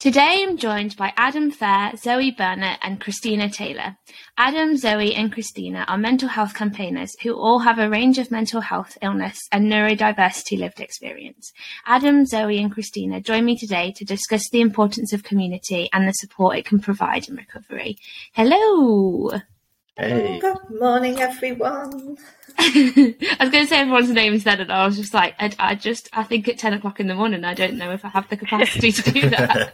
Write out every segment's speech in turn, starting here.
Today I'm joined by Adam Fare, Zoe Burnett, and Christina Taylor. Adam, Zoe, and Christina are mental health campaigners who all have a range of mental health illness and neurodiversity lived experience. Adam, Zoe, and Christina join me today to discuss the importance of community and the support it can provide in recovery. Hello! Hey. Good morning, everyone. I was going to say everyone's name instead, and I was just like, I, I, just, I think at 10 o'clock in the morning, I don't know if I have the capacity to do that.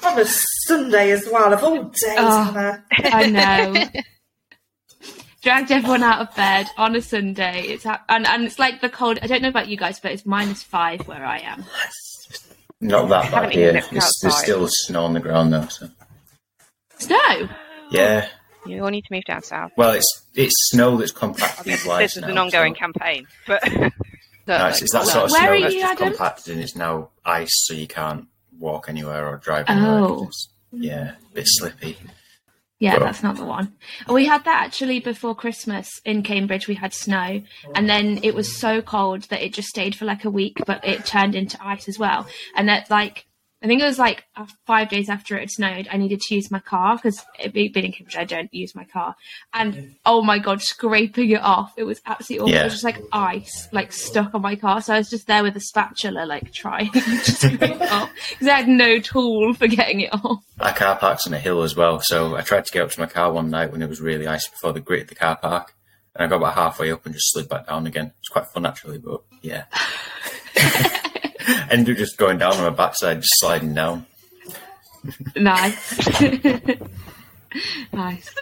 On a Sunday as well, of all days, Oh. I know. Dragged everyone out of bed on a Sunday. It's and, and it's like the cold. I don't know about you guys, but it's minus five where I am. Not that bad here. even looked It's, there's still snow on the ground though. So Snow. yeah. You all need to move down south. Well, it's it's snow that's compacted mean, in life this is now, an ongoing so- campaign, but No, it's, it's that sort of Where snow are that's you, just Adam? compacted and it's now ice, so you can't walk anywhere or drive anywhere. 'cause Oh. it's- yeah, a bit slippy. Yeah, Well- that's not the one. We had that actually before Christmas in Cambridge. We had snow, and then it was so cold that it just stayed for like a week, but it turned into ice as well. And that like. I think it was like uh, five days after it had snowed. I needed to use my car because being in Cambridge, I don't use my car. And oh my god, scraping it off, it was absolutely awful. It was just like ice, like stuck on my car. So I was just there with a spatula, like trying to scrape it off because I had no tool for getting it off. Our car park's on a hill as well, so I tried to get up to my car one night when it was really icy before the they gritted the car park, and I got about halfway up and just slid back down again. It was quite fun actually, but yeah. Ended up just going down on my backside, just sliding down. Nice. nice.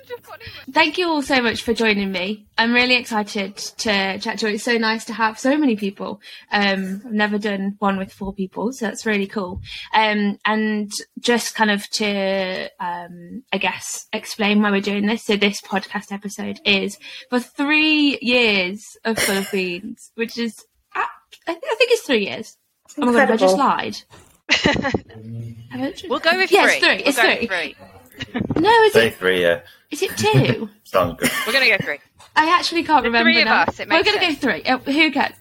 Thank you all so much for joining me. I'm really excited to chat to you. It's so nice to have so many people. Um, I've never done one with four people, so that's really cool. Um, and just kind of to, um, I guess, explain why we're doing this. So this podcast episode is for three years of Full of Beans, which is, I think it's three years. Oh my god, have I just lied? Have we'll go with Yeah, three. it's three. We'll It's go three. three. No, is Say it? three, yeah. Is it two? Sounds good. We're going to go three. I actually can't remember three of now. us, it We're going to go three. Uh, who cares?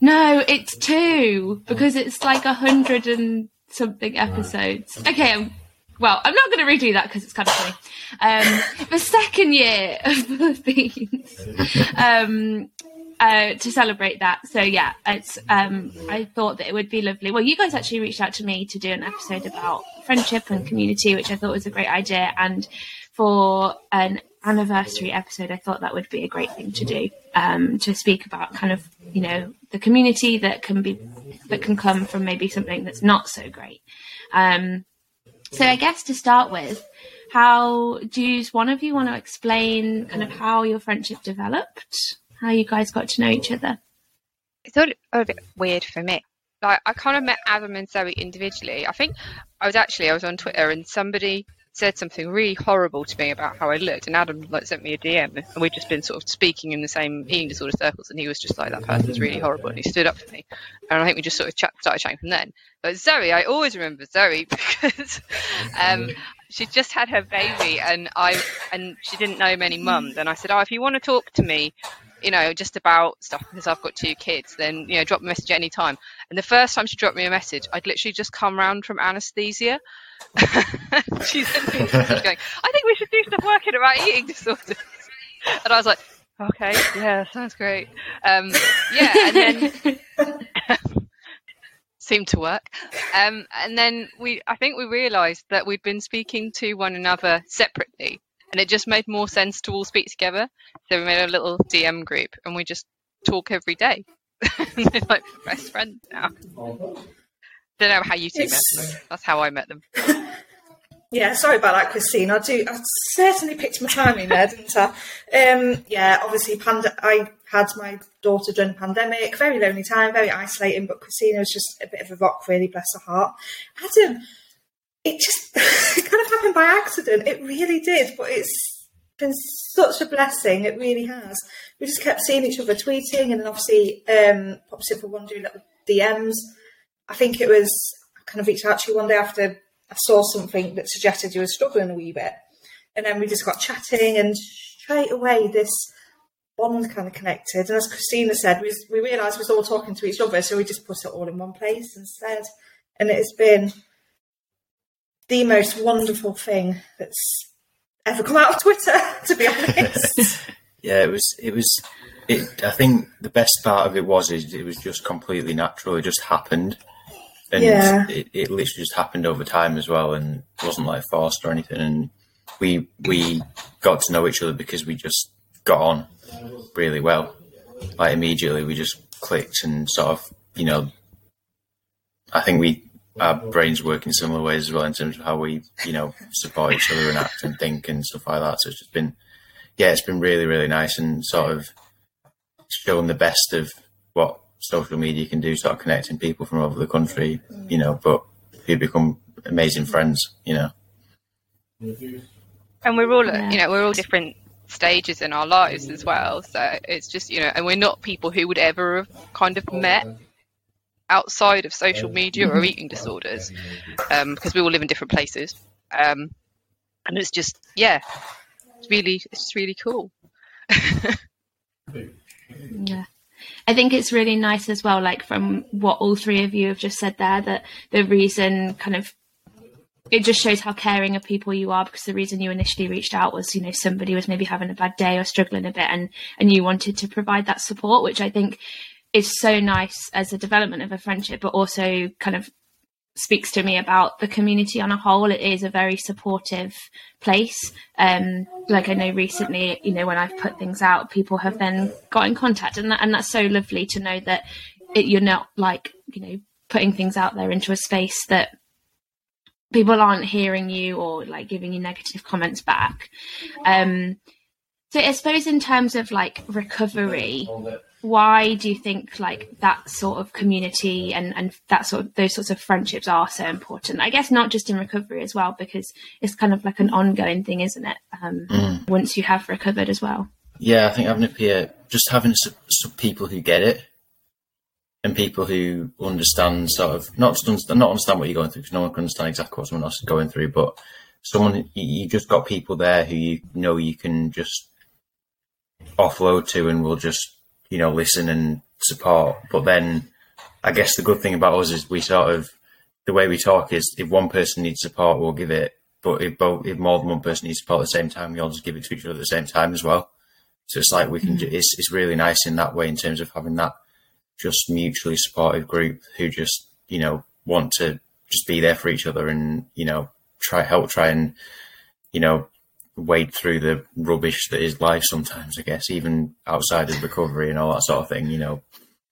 no, it's two because it's like a hundred and something episodes. Okay, um, well, I'm not going to redo that because it's kind of funny. Um, the second year of Full of Beans um, uh, to celebrate that. So yeah, it's. Um, I thought that it would be lovely. Well, you guys actually reached out to me to do an episode about friendship and community, which I thought was a great idea, and for an anniversary episode, I thought that would be a great thing to do um, to speak about kind of you know the community that can be that can come from maybe something that's not so great. Um, so I guess to start with, how do one of you want to explain kind of how your friendship developed, how you guys got to know each other? It's a bit weird for me. Like I kind of met Adam and Zoe individually. I think I was actually I was on Twitter and somebody said something really horrible to me about how I looked, and Adam like sent me a DM, and we'd just been sort of speaking in the same eating disorder circles, and he was just like, "That person's really horrible," and he stood up for me, and I think we just sort of started chatting from then. But Zoe, I always remember Zoe because um, she just had her baby, and I and she didn't know many mums, and I said, "Oh, if you want to talk to me." You know, just about stuff because I've got two kids. Then you know, drop me a message any time. And the first time she dropped me a message, I'd literally just come round from anaesthesia. she sent me going, I think we should do some working about eating disorders. And I was like, okay, yeah, sounds great. Um, yeah, and then seemed to work. Um, and then we, I think we realised that we'd been speaking to one another separately, and it just made more sense to all speak together. So we made a little DM group, and we just talk every day. They're like best friends now. Don't know how you two met It's- them. That's how I met them. Yeah, sorry about that, Christine. I do. I certainly picked my timing there, didn't I? Um, yeah, obviously, pand- I had my daughter during the pandemic. Very lonely time, very isolating. But Christina was just a bit of a rock, really. Bless her heart. Adam, it just it kind of happened by accident. It really did, but it's been such a blessing. It really has. We just kept seeing each other tweeting, and then obviously um, pops in for one doing little DMs. I think it was I kind of reached out to you one day after I saw something that suggested you were struggling a wee bit, and then we just got chatting, and straight away this bond kind of connected. And as Christina said, we we realised we was all talking to each other, so we just put it all in one place and said, and it's been the most wonderful thing that's ever come out of Twitter, to be honest. yeah, it was. It was. It. I think the best part of it was is it was just completely natural. It just happened, and Yeah. it, it literally just happened over time as well, and wasn't like forced or anything. And we we got to know each other because we just got on really well. Like immediately, we just clicked and sort of, you know, I think we our brains work in similar ways as well in terms of how we, you know, support each other and act and think and stuff like that. So it's just been, yeah, it's been really, really nice and sort of shown the best of what social media can do, sort of connecting people from all over the country, you know, but who become amazing friends, you know. and we're all you know we're all different stages in our lives as well so it's just you know and we're not people who would ever have kind of met outside of social media or eating disorders um, because we all live in different places. Um, and it's just yeah it's really it's really cool. Yeah. I think it's really nice as well, like from what all three of you have just said there, that the reason kind of it just shows how caring of people you are because the reason you initially reached out was, you know, somebody was maybe having a bad day or struggling a bit and and you wanted to provide that support, which I think is so nice as a development of a friendship, but also kind of speaks to me about the community on a whole. It is a very supportive place. Um, like I know recently, you know, when I've put things out, people have then got in contact, and that, and that's so lovely to know that it, you're not like you know putting things out there into a space that people aren't hearing you or like giving you negative comments back. Um, so I suppose in terms of like recovery, why do you think like that sort of community and and that sort of those sorts of friendships are so important? I guess not just in recovery as well because it's kind of like an ongoing thing isn't it? Um once you have recovered as well. Yeah, I think having a peer, just having some, some people who get it, and people who understand sort of not just understand, not understand what you're going through because no one can understand exactly what someone else is going through, but someone you you just got people there who you know you can just offload to and will just you know listen and support. But then, I guess the good thing about us is we sort of the way we talk is if one person needs support, we'll give it. But if both, if more than one person needs support at the same time, we all just give it to each other at the same time as well. So it's like we can. Mm-hmm. ju- It's it's really nice in that way in terms of having that just mutually supportive group who just you know want to just be there for each other and you know try help try and you know wade through the rubbish that is life sometimes. I guess even outside of recovery and all that sort of thing. You know,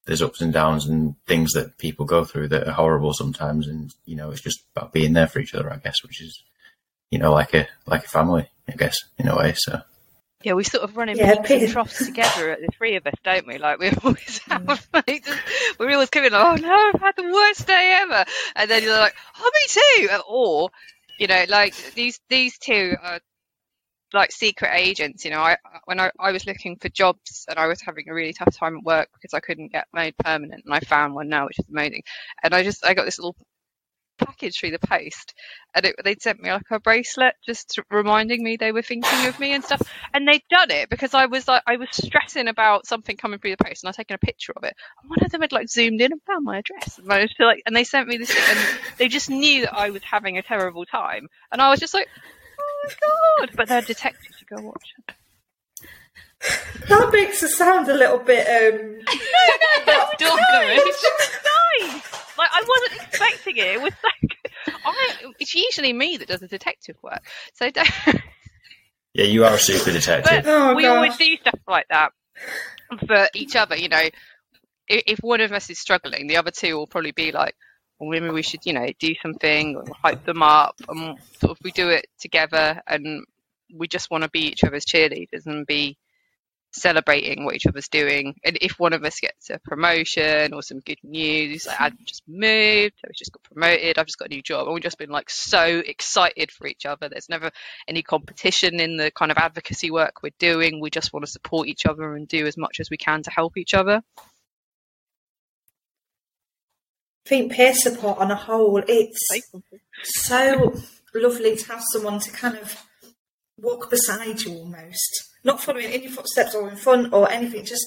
there's ups and downs and things that people go through that are horrible sometimes, and you know it's just about being there for each other. I guess, which is you know like a like a family. I guess in a way. So. yeah we sort of run in Yeah, peaks and troughs together the three of us don't we like we always have. Like, we're always coming like oh no i've had the worst day ever and then you're like oh me too or you know like these these two are like secret agents you know i when I, I was looking for jobs and i was having a really tough time at work because i couldn't get made permanent and i found one now which is amazing. And i just i got this little package through the post and it, they'd sent me like a bracelet just reminding me they were thinking of me and stuff. And they'd done it because i was like i was stressing about something coming through the post and i'd taken a picture of it. And one of them had like zoomed in and found my address and managed to like and they sent me this and they just knew that i was having a terrible time. And i was just like my god but they're detectives to go watch it that makes it sound a little bit. um Stalkerish. nice. Like I wasn't expecting it. It was like I. It's usually me that does the detective work. So don't, Yeah, you are a super detective. but Oh, we gosh. always do stuff like that for each other. You know, i- if one of us is struggling, the other two will probably be like, "Well, maybe we should, you know, do something, hype them up." And sort of we do it together, and we just want to be each other's cheerleaders and be celebrating what each other's doing. And if one of us gets a promotion or some good news, like I've just moved, I've just got promoted, I've just got a new job, and we've just been like so excited for each other. There's never any competition in the kind of advocacy work we're doing. We just want to support each other and do as much as we can to help each other. I think peer support on a whole, it's so lovely to have someone to kind of walk beside you almost. Not following in your footsteps or in front or anything, just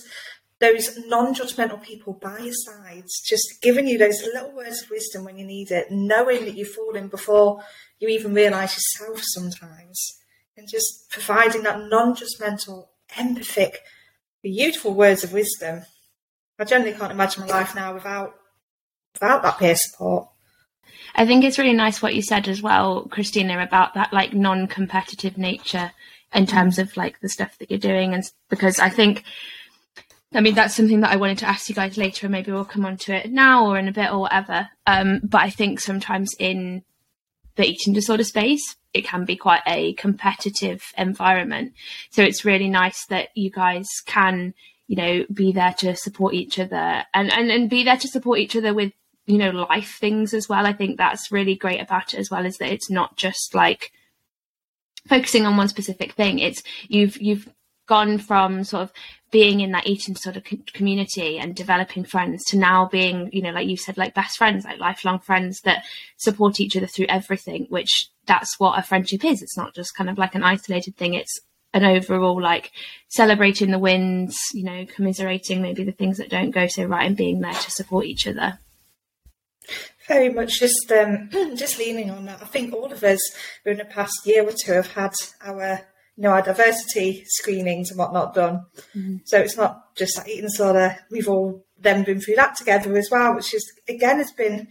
those non judgmental people by your sides, just giving you those little words of wisdom when you need it, knowing that you've fallen before you even realise yourself sometimes, and just providing that non judgmental, empathic, beautiful words of wisdom. I generally can't imagine my life now without without that peer support. I think it's really nice what you said as well, Christina, about that like non-competitive nature in terms of like the stuff that you're doing, and because I think, I mean, that's something that I wanted to ask you guys later, and maybe we'll come on to it now or in a bit or whatever. Um, but I think sometimes in the eating disorder space, it can be quite a competitive environment. So it's really nice that you guys can, you know, be there to support each other and, and, and be there to support each other with you know life things as well. I think that's really great about it as well is that it's not just like focusing on one specific thing. It's you've you've gone from sort of being in that eating sort of community and developing friends to now being you know like you said like best friends like lifelong friends that support each other through everything which that's what a friendship is. It's not just kind of like an isolated thing. It's an overall like celebrating the wins you know commiserating maybe the things that don't go so right and being there to support each other very much just um, just leaning on that. I think all of us in the past year or two have had our you know our diversity screenings and whatnot done. Mm-hmm. So it's not just like eating disorder. We've all then been through that together as well, which is again has been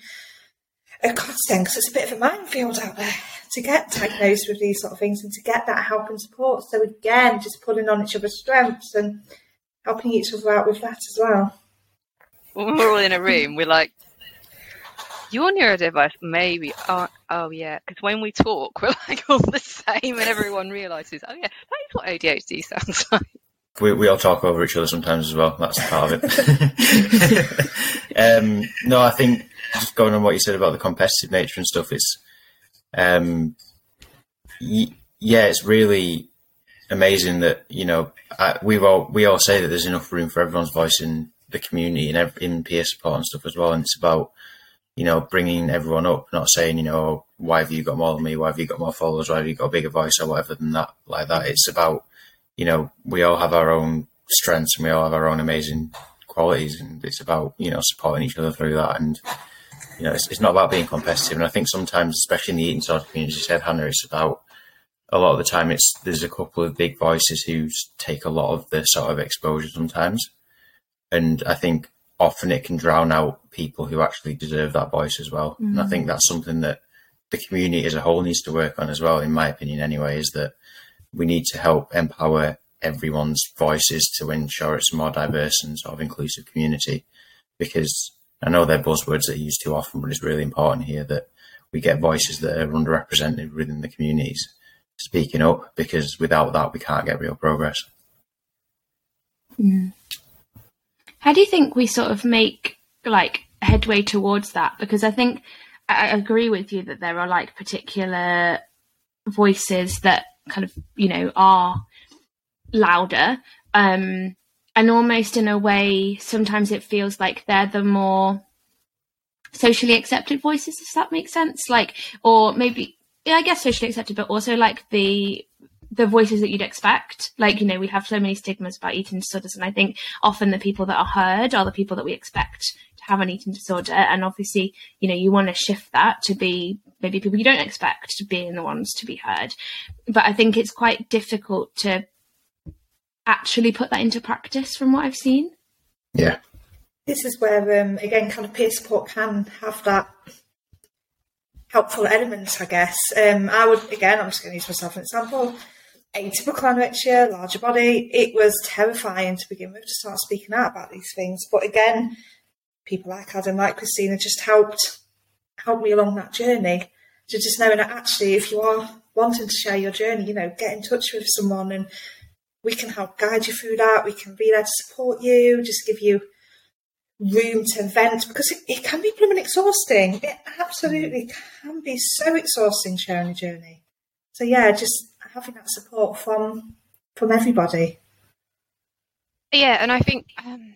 a godsend because it's a bit of a minefield out there to get diagnosed with these sort of things and to get that help and support. So again, just pulling on each other's strengths and helping each other out with that as well. When we're all in a room, we're like your neurodiverse maybe oh, oh yeah because when we talk we're like all the same and everyone realizes oh yeah that is what adhd sounds like. We, we all talk over each other sometimes as well that's part of it. Um, no i think just going on what you said about the competitive nature and stuff it's um, y- yeah it's really amazing that you know I, we all we all say that there's enough room for everyone's voice in the community and in peer support and stuff as well and it's about you know, bringing everyone up, not saying, you know, why have you got more than me? Why have you got more followers? Why have you got a bigger voice or whatever than that, like that? It's about, you know, we all have our own strengths and we all have our own amazing qualities and it's about, you know, supporting each other through that. And, you know, it's, it's not about being competitive. And I think sometimes, especially in the eating of community, as you said, Hannah, it's about a lot of the time it's, there's a couple of big voices who take a lot of the sort of exposure sometimes. And I think often it can drown out people who actually deserve that voice as well. Mm. And I think mm. that's something that the community as a whole needs to work on as well, in my opinion, anyway, is that we need to help empower everyone's voices to ensure it's a more diverse and sort of inclusive community. Because I know they're buzzwords that are used too often, but it's really important here that we get voices that are underrepresented within the communities speaking up because without that we can't get real progress. Mm. How do you think we sort of make like headway towards that? Because I think I agree with you that there are like particular voices that kind of you know are louder um and almost in a way sometimes it feels like they're the more socially accepted voices does that make sense like or maybe yeah, i guess socially accepted but also like the the voices that you'd expect. Like, you know, we have so many stigmas about eating disorders, and I think often the people that are heard are the people that we expect to have an eating disorder. And obviously, you know, you want to shift that to be maybe people you don't expect to being the ones to be heard. But I think it's quite difficult to actually put that into practice from what I've seen. Yeah. This is where, um, again, kind of peer support can have that helpful element, I guess. Um, I would, again, I'm just going to use myself as an example atypical anorexia, larger body. It was terrifying to begin with to start speaking out about these things. But again, people like Adam, like Christina, just helped help me along that journey. To just knowing that actually, if you are wanting to share your journey, you know, get in touch with someone and we can help guide you through that. We can be there to support you, just give you room to vent because it, it can be blooming exhausting. It absolutely can be so exhausting sharing a journey. So yeah, just having that support from from everybody. Yeah, and I think um,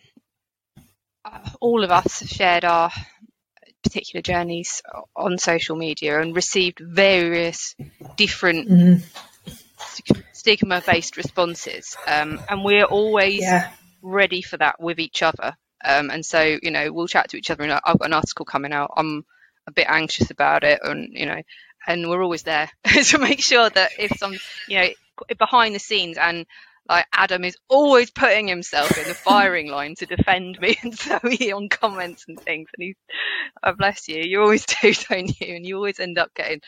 uh, all of us have shared our particular journeys on social media and received various different mm. stigma based responses. Um, and we're always yeah. ready for that with each other. Um, and so, you know, we'll chat to each other and I've got an article coming out. I'm a bit anxious about it and, you know, and we're always there to make sure that if some, you know, behind the scenes and like Adam is always putting himself in the firing line to defend me and Zoe on comments and things. And he's, oh, bless you, you always do, don't you? And you always end up getting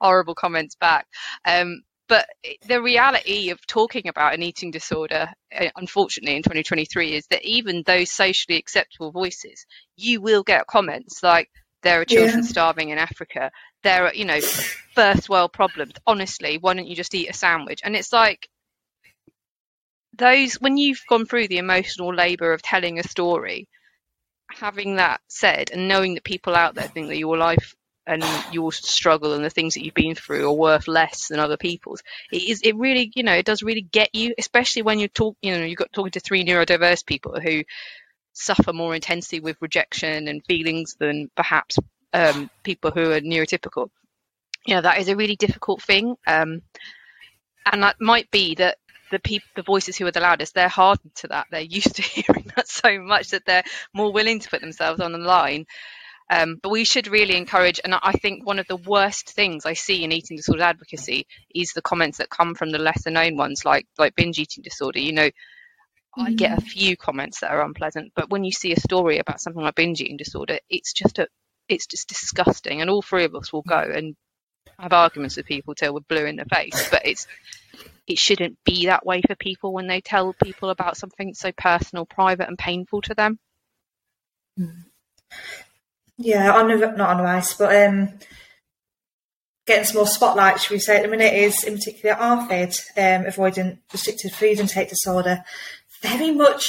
horrible comments back. Um, but the reality of talking about an eating disorder, uh, unfortunately, in 2023, is that even those socially acceptable voices, you will get comments like, there are children yeah. starving in Africa. There are, you know, first world problems. Honestly, why don't you just eat a sandwich? And it's like, those when you've gone through the emotional labor of telling a story having that said and knowing that people out there think that your life and your struggle and the things that you've been through are worth less than other people's it is it really you know it does really get you especially when you talk you know you've got talking to three neurodiverse people who suffer more intensely with rejection and feelings than perhaps um, people who are neurotypical you know that is a really difficult thing um, and that might be that the people, the voices who are the loudest, they're hardened to that. They're used to hearing that so much that they're more willing to put themselves on the line. Um, but we should really encourage, and I think one of the worst things I see in eating disorder advocacy is the comments that come from the lesser known ones, like like binge eating disorder. You know, mm-hmm. I get a mm. few comments that are unpleasant, but when you see a story about something like binge eating disorder, it's just a it's just disgusting, and all three of us will go and have arguments with people till we're blue in the face. But it's it shouldn't be that way for people when they tell people about something so personal, private, and painful to them. Yeah, on not on ice, but um, getting some more spotlight, should we say, at the minute is in particular ARFID, um, avoiding restricted food intake disorder. Very much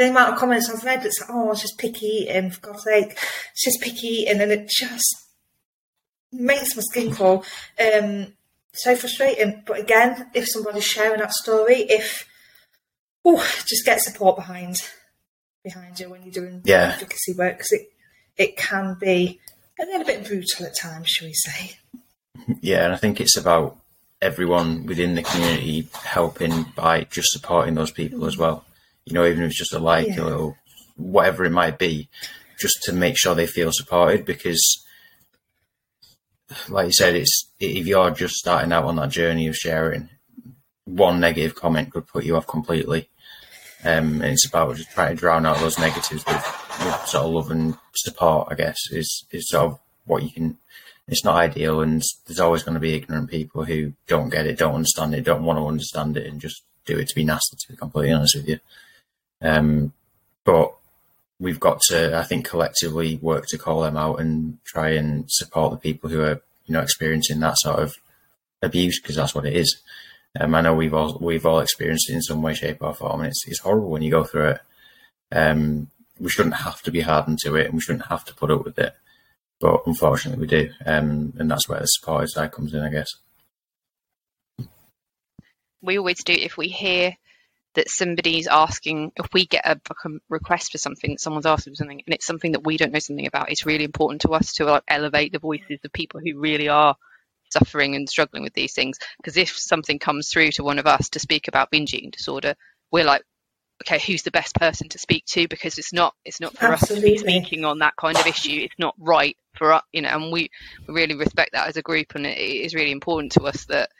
the amount of comments I've read that's like, oh, it's just picky eating, for God's sake, it's just picky eating, and it just makes my skin crawl. Um, so frustrating. But again, if somebody's sharing that story, if oh, just get support behind behind you when you're doing yeah. advocacy work because it it can be a little bit brutal at times, shall we say? Yeah, and I think it's about everyone within the community helping by just supporting those people as well. You know, even if it's just a like yeah. or whatever it might be, just to make sure they feel supported because like you said, it's if you're just starting out on that journey of sharing, one negative comment could put you off completely. Um, and it's about just trying to drown out those negatives with, with sort of love and support. I guess is is sort of what you can. It's not ideal, and there's always going to be ignorant people who don't get it, don't understand it, don't want to understand it, and just do it to be nasty. To be completely honest with you, um, but we've got to, I think, collectively work to call them out and try and support the people who are, you know, experiencing that sort of abuse because that's what it is. Um, I know we've all we've all experienced it in some way, shape, or form, and it's it's horrible when you go through it. Um, we shouldn't have to be hardened to it, and we shouldn't have to put up with it, but unfortunately, we do, um, and that's where the support side comes in, I guess. We always do if we hear that somebody's asking if we get a, a um, request for something someone's asking for something and it's something that we don't know something about it's really important to us to like, elevate the voices of people who really are suffering and struggling with these things. Because if something comes through to one of us to speak about binge eating disorder we're like okay who's the best person to speak to? Because it's not it's not for Absolutely. us to be speaking on that kind of issue. It's not right for us you know and we, we really respect that as a group and it is really important to us that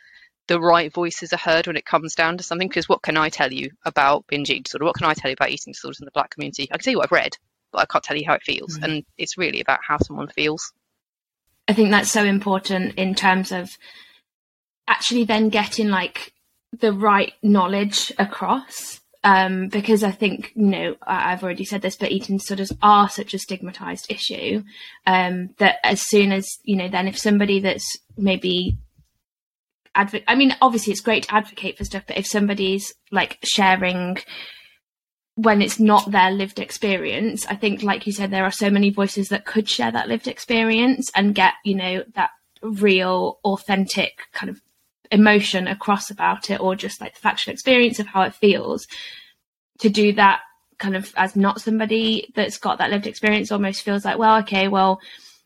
the right voices are heard when it comes down to something. Because what can I tell you about binge eating disorder? What can I tell you about eating disorders in the black community? I can tell you what I've read, but I can't tell you how it feels. Mm-hmm. And it's really about how someone feels. I think that's so important in terms of actually then getting like the right knowledge across. Um, because I think, you know, I've already said this, but eating disorders are such a stigmatized issue um, that as soon as, you know, then if somebody that's maybe advocate. I mean, obviously, it's great to advocate for stuff, but if somebody's like sharing when it's not their lived experience, I think, like you said, there are so many voices that could share that lived experience and get, you know, that real, authentic kind of emotion across about it, or just like the factual experience of how it feels. To do that kind of as not somebody that's got that lived experience almost feels like, well, okay, well,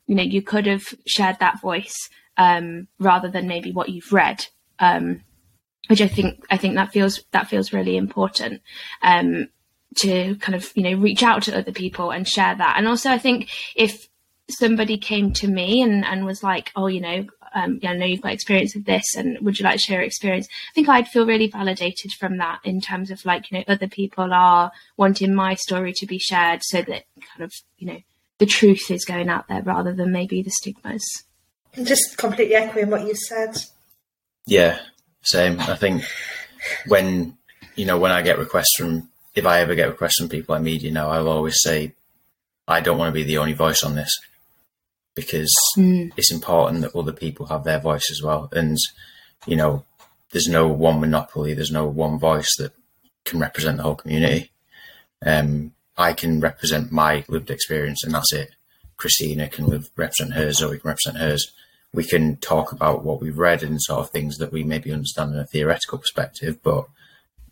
you know, you could have shared that voice um, rather than maybe what you've read. Um, which I think I think that feels that feels really important. Um, to kind of you know reach out to other people and share that and also i think if somebody came to me and, and was like oh you know um, yeah, I know you've got experience of this, and would you like to share your experience? I think I'd feel really validated from that in terms of like, you know, other people are wanting my story to be shared so that kind of, you know, the truth is going out there rather than maybe the stigmas. Just completely echoing what you said. Yeah, same. I think when, you know, when I get requests from if I ever get requests from people I meet, you know, I'll always say, I don't want to be the only voice on this because mm. it's important that other people have their voice as well. And, you know, there's no one monopoly, there's no one voice that can represent the whole community. Um, I can represent my lived experience and that's it. Christina can live, represent hers, or we can represent hers. We can talk about what we've read and sort of things that we maybe understand in a theoretical perspective, but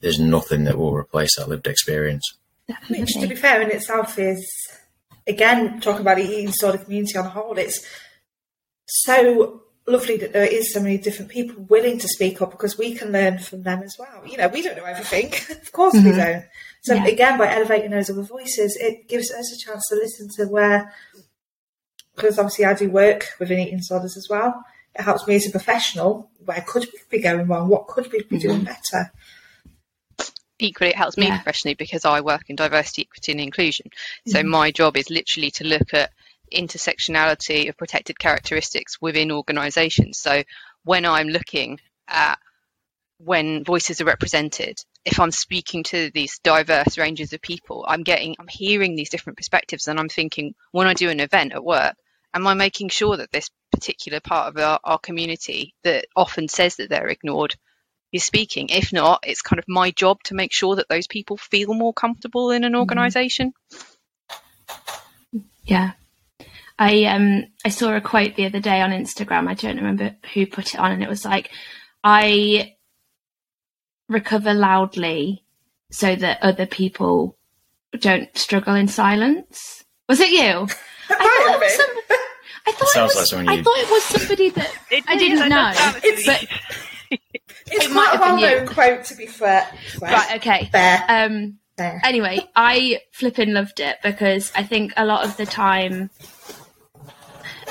there's nothing that will replace that lived experience. Definitely. Which, to be fair, in itself is again talking about the eating disorder community on the whole. It's so lovely that there is so many different people willing to speak up because we can learn from them as well. You know, we don't know everything, of course mm-hmm. we don't. So yeah. again, by elevating those other voices, it gives us a chance to listen to where, because obviously I do work within eating disorders as well. It helps me as a professional. Where could we be going wrong? What could we be mm-hmm. doing better? equally it helps me yeah. professionally because I work in diversity, equity and inclusion. So mm-hmm. my job is literally to look at intersectionality of protected characteristics within organisations. So when I'm looking at when voices are represented, if I'm speaking to these diverse ranges of people, I'm getting, I'm hearing these different perspectives, and I'm thinking when I do an event at work, am I making sure that this particular part of our, our community that often says that they're ignored is speaking. If not, it's kind of my job to make sure that those people feel more comfortable in an mm-hmm. organization. Yeah. I um I saw a quote the other day on Instagram. I don't remember who put it on and it was like I recover loudly so that other people don't struggle in silence. Was it you? I thought some, I thought it was, like I thought it was somebody that I didn't know. But it's it quite a well-known quote, to be fair. Right. Okay. Fair. Um. Fair. Anyway, I flipping loved it because I think a lot of the time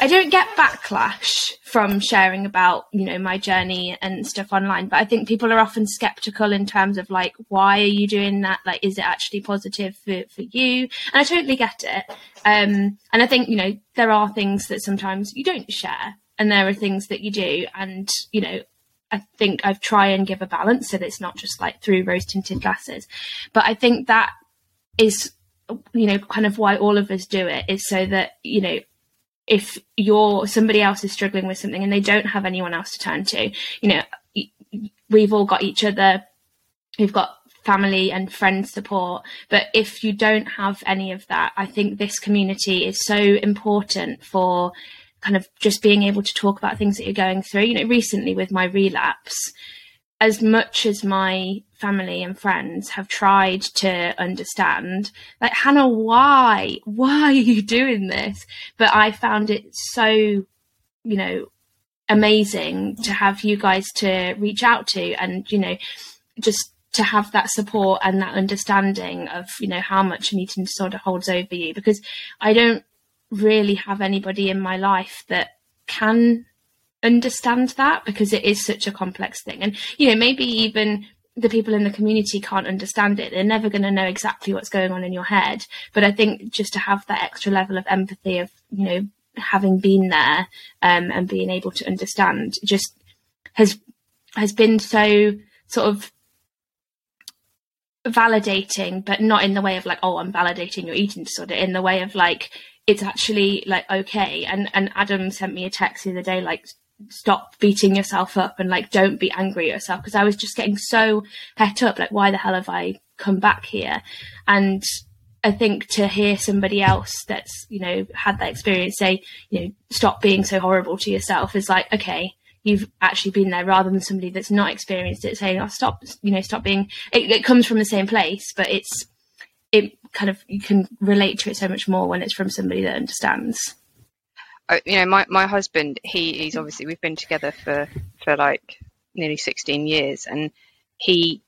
I don't get backlash from sharing about, you know, my journey and stuff online, but I think people are often skeptical in terms of like, why are you doing that? Like, is it actually positive for, for you? And I totally get it. Um, and I think, you know, there are things that sometimes you don't share and there are things that you do. And, you know, I think I've tried and give a balance so that it's not just like through rose tinted glasses. But I think that is, you know, kind of why all of us do it is so that, you know, if you're somebody else is struggling with something and they don't have anyone else to turn to, you know, we've all got each other, we've got family and friend support. But if you don't have any of that, I think this community is so important for kind of just being able to talk about things that you're going through. You know, recently with my relapse, as much as my family and friends have tried to understand, like, Hannah, why? Why are you doing this? But I found it so, you know, amazing to have you guys to reach out to and, you know, just to have that support and that understanding of, you know, how much an eating disorder holds over you because I don't really have anybody in my life that can understand that because it is such a complex thing. And, you know, maybe even the people in the community can't understand it. They're never going to know exactly what's going on in your head. But I think just to have that extra level of empathy of, you know, having been there um, and being able to understand just has has been so sort of validating, but not in the way of like, oh, I'm validating your eating disorder, in the way of like, it's actually like okay. And and Adam sent me a text the other day, like stop beating yourself up and like don't be angry at yourself because I was just getting so het up like why the hell have I come back here? And I think to hear somebody else that's you know had that experience say you know stop being so horrible to yourself is like okay you've actually been there rather than somebody that's not experienced it saying oh stop you know stop being it, it comes from the same place but it's it kind of you can relate to it so much more when it's from somebody that understands you know, my, my husband, he, he's obviously, we've been together for, for like nearly 16 years and he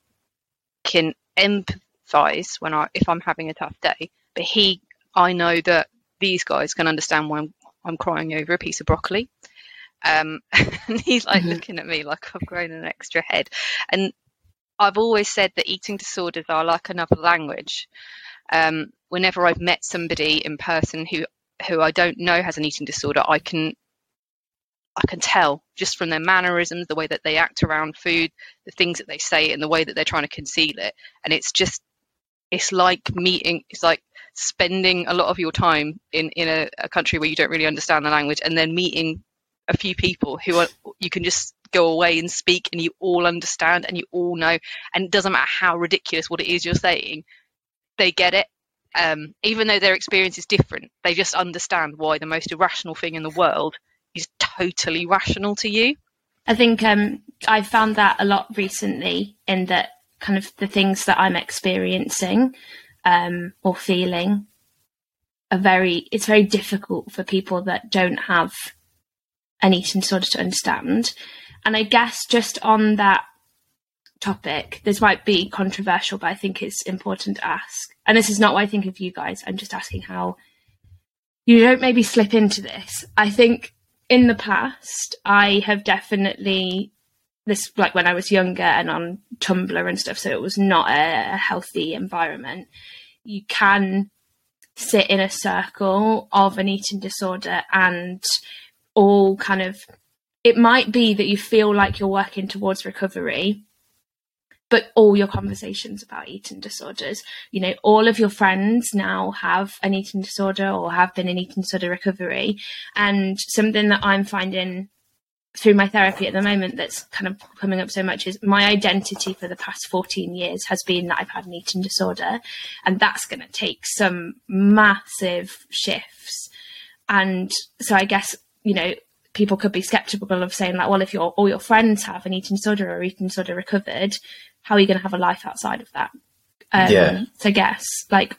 can empathize when I, if I'm having a tough day, but he, I know that these guys can understand why I'm, I'm crying over a piece of broccoli. Um, and he's like mm-hmm. looking at me like I've grown an extra head. And I've always said that eating disorders are like another language. Um, whenever I've met somebody in person who who I don't know has an eating disorder, I can I can tell just from their mannerisms, the way that they act around food, the things that they say, and the way that they're trying to conceal it. And it's just it's like meeting it's like spending a lot of your time in in a, a country where you don't really understand the language and then meeting a few people who are you can just go away and speak and you all understand and you all know and it doesn't matter how ridiculous what it is you're saying they get it um, even though their experience is different, they just understand why the most irrational thing in the world is totally rational to you. I think um, I found that a lot recently in that kind of the things that I'm experiencing um, or feeling are very, it's very difficult for people that don't have an eating disorder to understand. And I guess just on that topic. This might be controversial, but I think it's important to ask. And this is not what I think of you guys. I'm just asking how you don't maybe slip into this. I think in the past, I have definitely this like when I was younger and on Tumblr and stuff, so it was not a, a healthy environment. You can sit in a circle of an eating disorder and all kind of it might be that you feel like you're working towards recovery but all your conversations about eating disorders. You know, all of your friends now have an eating disorder or have been in eating disorder recovery. And something that I'm finding through my therapy at the moment that's kind of coming up so much is my identity for the past 14 years has been that I've had an eating disorder. And that's going to take some massive shifts. And so I guess, you know, people could be skeptical of saying like, well, if your all your friends have an eating disorder or eating disorder recovered, how are you going to have a life outside of that? Um, yeah. So, guess, like,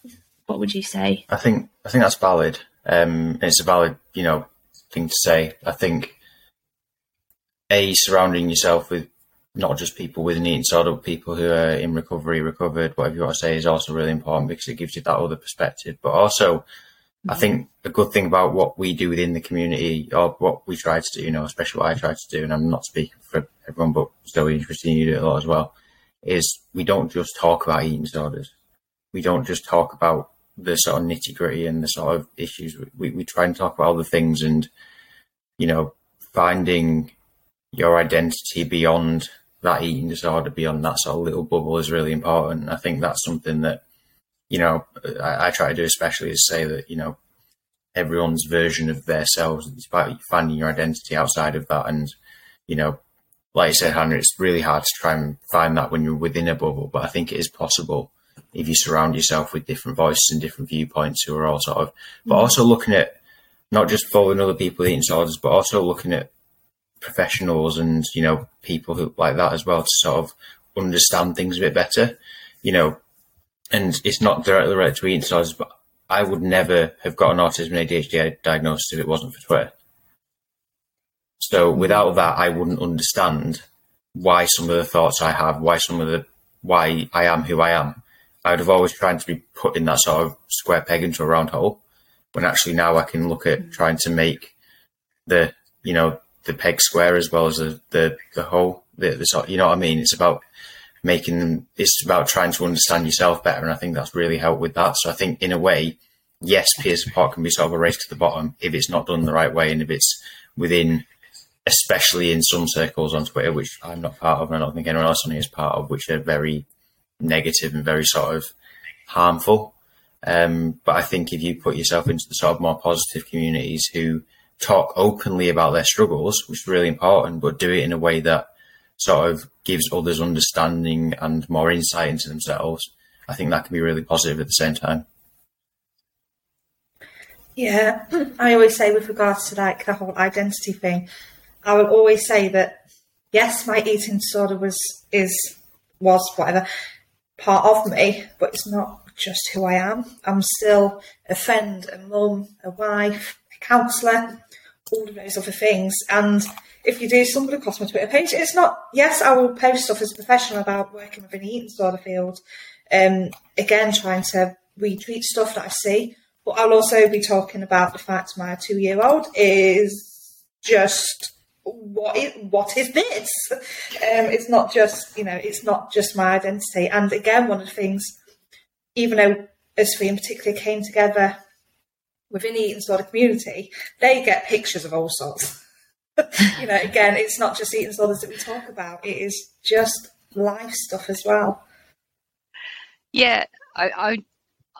what would you say? I think I think that's valid. Um, it's a valid, you know, thing to say. I think a surrounding yourself with not just people with an eating disorder, but people who are in recovery, recovered, whatever you want to say, is also really important because it gives you that other perspective. But also, mm-hmm. I think a good thing about what we do within the community, or what we try to do, you know, especially what I try to do, and I'm not speaking for everyone, but Zoe and Christine, you do it a lot as well, is we don't just talk about eating disorders. We don't just talk about the sort of nitty gritty and the sort of issues. We, we try and talk about other things and, you know, finding your identity beyond that eating disorder, beyond that sort of little bubble is really important. I think that's something that, you know, I, I try to do especially is say that, you know, everyone's version of themselves is about finding your identity outside of that and, you know, like you said, Hannah, it's really hard to try and find that when you're within a bubble, but I think it is possible if you surround yourself with different voices and different viewpoints who are all sort of, but mm. also looking at not just following other people eating disorders, but also looking at professionals and, you know, people who like that as well to sort of understand things a bit better, you know, and it's not directly related to eating disorders, but I would never have got an autism and ADHD diagnosis if it wasn't for Twitter. So without that, I wouldn't understand why some of the thoughts I have, why some of the why I am who I am. I would have always tried to be put in that sort of square peg into a round hole. When actually now I can look at trying to make the you know the peg square as well as the the, the hole. The, the sort, you know what I mean? It's about making them. It's about trying to understand yourself better, and I think that's really helped with that. So I think in a way, yes, peer support can be sort of a race to the bottom if it's not done the right way and if it's within especially in some circles on Twitter, which I'm not part of, and I don't think anyone else on here is part of, which are very negative and very sort of harmful. Um, but I think if you put yourself into the sort of more positive communities who talk openly about their struggles, which is really important, but do it in a way that sort of gives others understanding and more insight into themselves. I think that can be really positive at the same time. Yeah, I always say with regards to like the whole identity thing, I will always say that yes, my eating disorder was is was whatever part of me, but it's not just who I am. I'm still a friend, a mum, a wife, a counsellor, all of those other things. And if you do stumble across my Twitter page, it's not, yes, I will post stuff as a professional about working within the eating disorder field. Um, again, trying to retweet stuff that I see, but I'll also be talking about the fact my two year old is just what is, what is this? Um, it's not just, you know, it's not just my identity. And again, one of the things, even though us three in particular came together within the eating disorder community, they get pictures of all sorts. you know, again, it's not just eating disorders that we talk about; it is just life stuff as well. Yeah, I, I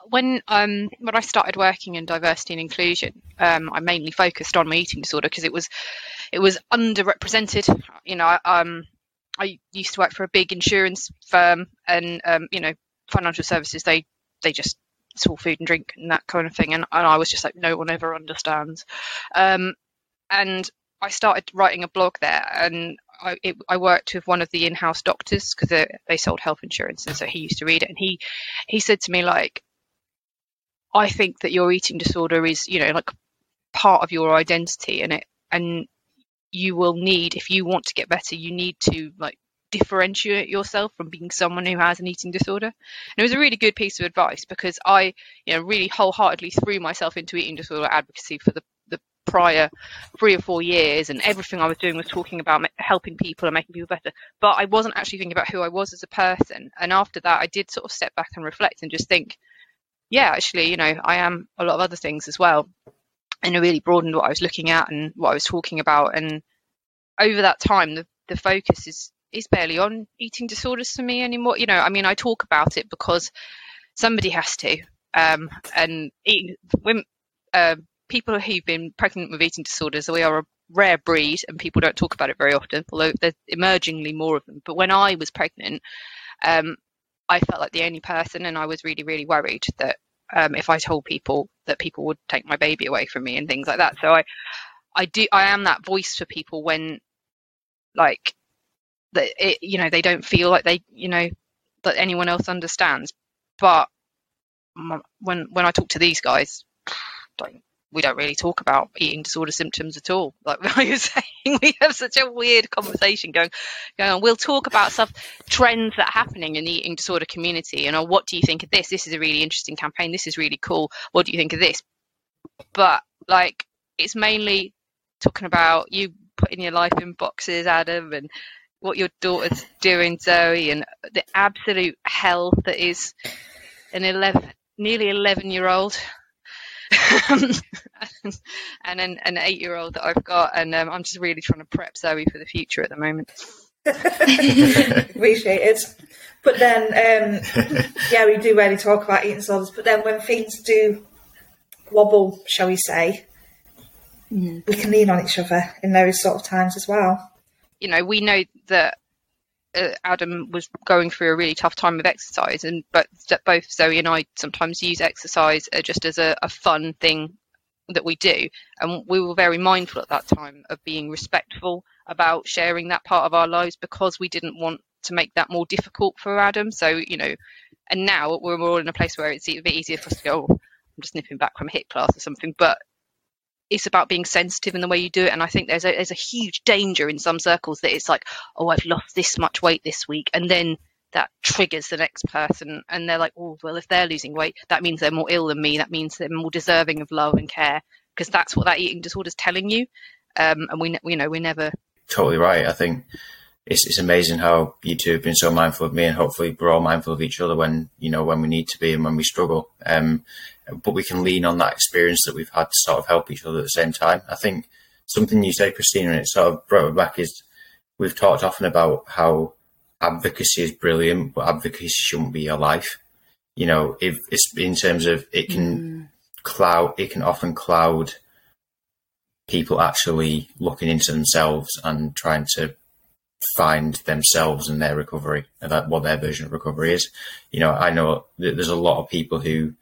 when um when I started working in diversity and inclusion, um, I mainly focused on my eating disorder because it was it was underrepresented. You know, I, um, I used to work for a big insurance firm, and um, you know, financial services they they just all food and drink and that kind of thing, and, and I was just like, no one ever understands. Um, and I started writing a blog there, and I, it, I worked with one of the in-house doctors because they, they sold health insurance, and so he used to read it, and he he said to me like, I think that your eating disorder is, you know, like part of your identity, and it and you will need if you want to get better, you need to like differentiate yourself from being someone who has an eating disorder. And it was a really good piece of advice because I, you know, really wholeheartedly threw myself into eating disorder advocacy for the the prior three or four years and everything I was doing was talking about helping people and making people better but I wasn't actually thinking about who I was as a person and after that I did sort of step back and reflect and just think yeah, actually, you know, I am a lot of other things as well. And it really broadened what I was looking at and what I was talking about. And over that time, the, the focus is, is barely on eating disorders for me anymore. You know, I mean, I talk about it because somebody has to. Um, and eating, when, uh, people who've been pregnant with eating disorders, we are a rare breed and people don't talk about it very often, although there's emergingly more of them. But when I was pregnant, um, I felt like the only person, and I was really, really worried that um, if I told people that people would take my baby away from me and things like that. So I, I do, I am that voice for people when, like, that it, you know, they don't feel like they, you know, that anyone else understands. But when when I talk to these guys, don't we don't really talk about eating disorder symptoms at all. Like I was saying, we have such a weird conversation going, going on. We'll talk about stuff, trends that are happening in the eating disorder community, and oh, what do you think of this? This is a really interesting campaign. This is really cool. What do you think of this? But like, it's mainly talking about you putting your life in boxes, Adam, and what your daughter's doing, Zoe, and the absolute hell that is an 11, nearly 11 year old and an, an eight year old that I've got, and um, I'm just really trying to prep Zoe for the future at the moment. Appreciate it. But then, um, yeah, we do rarely talk about eating disorders, but then when things do wobble, shall we say, mm. we can lean on each other in those sort of times as well. You know, we know that uh, Adam was going through a really tough time with exercise, and but both Zoe and I sometimes use exercise uh, just as a, a fun thing that we do, and we were very mindful at that time of being respectful about sharing that part of our lives because we didn't want to make that more difficult for Adam. So you know, and now we're all in a place where it's a bit easier for us to go. Oh, I'm just nipping back from HIIT class or something, but it's about being sensitive in the way you do it. And I think there's a there's a huge danger in some circles that it's like, oh, I've lost this much weight this week, and then that triggers the next person, and they're like, oh, well, if they're losing weight, that means they're more ill than me. That means they're more deserving of love and care, because that's what that eating disorder is telling you. Um, and we, you know, we never totally right. I think it's it's amazing how you two have been so mindful of me, and hopefully we're all mindful of each other when you know when we need to be and when we struggle. Um, but we can lean on that experience that we've had to sort of help each other at the same time. I think something you said, Christina, and it sort of brought it back is we've talked often about how advocacy is brilliant, but advocacy shouldn't be your life. You know, if it's in terms of it can mm. cloud, it can often cloud people actually looking into themselves and trying to find themselves and their recovery and that what their version of recovery is. You know, I know that there's a lot of people who,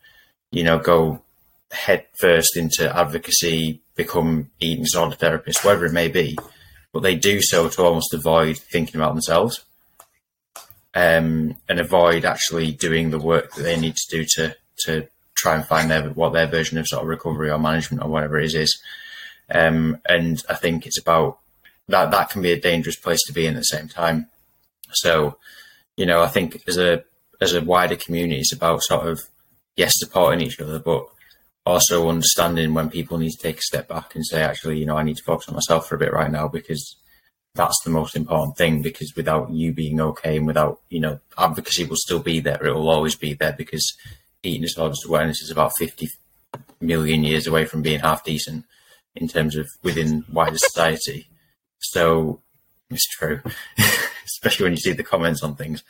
you know, go head first into advocacy, become eating disorder therapists, whatever it may be, but they do so to almost avoid thinking about themselves. Um, and avoid actually doing the work that they need to do to to try and find their what their version of sort of recovery or management or whatever it is is. Um, and I think it's about that that can be a dangerous place to be in at the same time. So, you know, I think as a as a wider community, it's about sort of yes, supporting each other, but also understanding when people need to take a step back and say, actually, you know, I need to focus on myself for a bit right now because that's the most important thing. Because without you being okay and without, you know, advocacy will still be there. It will always be there because eating disorders awareness is about 50 million years away from being half decent in terms of within wider society. So it's true, especially when you see the comments on things.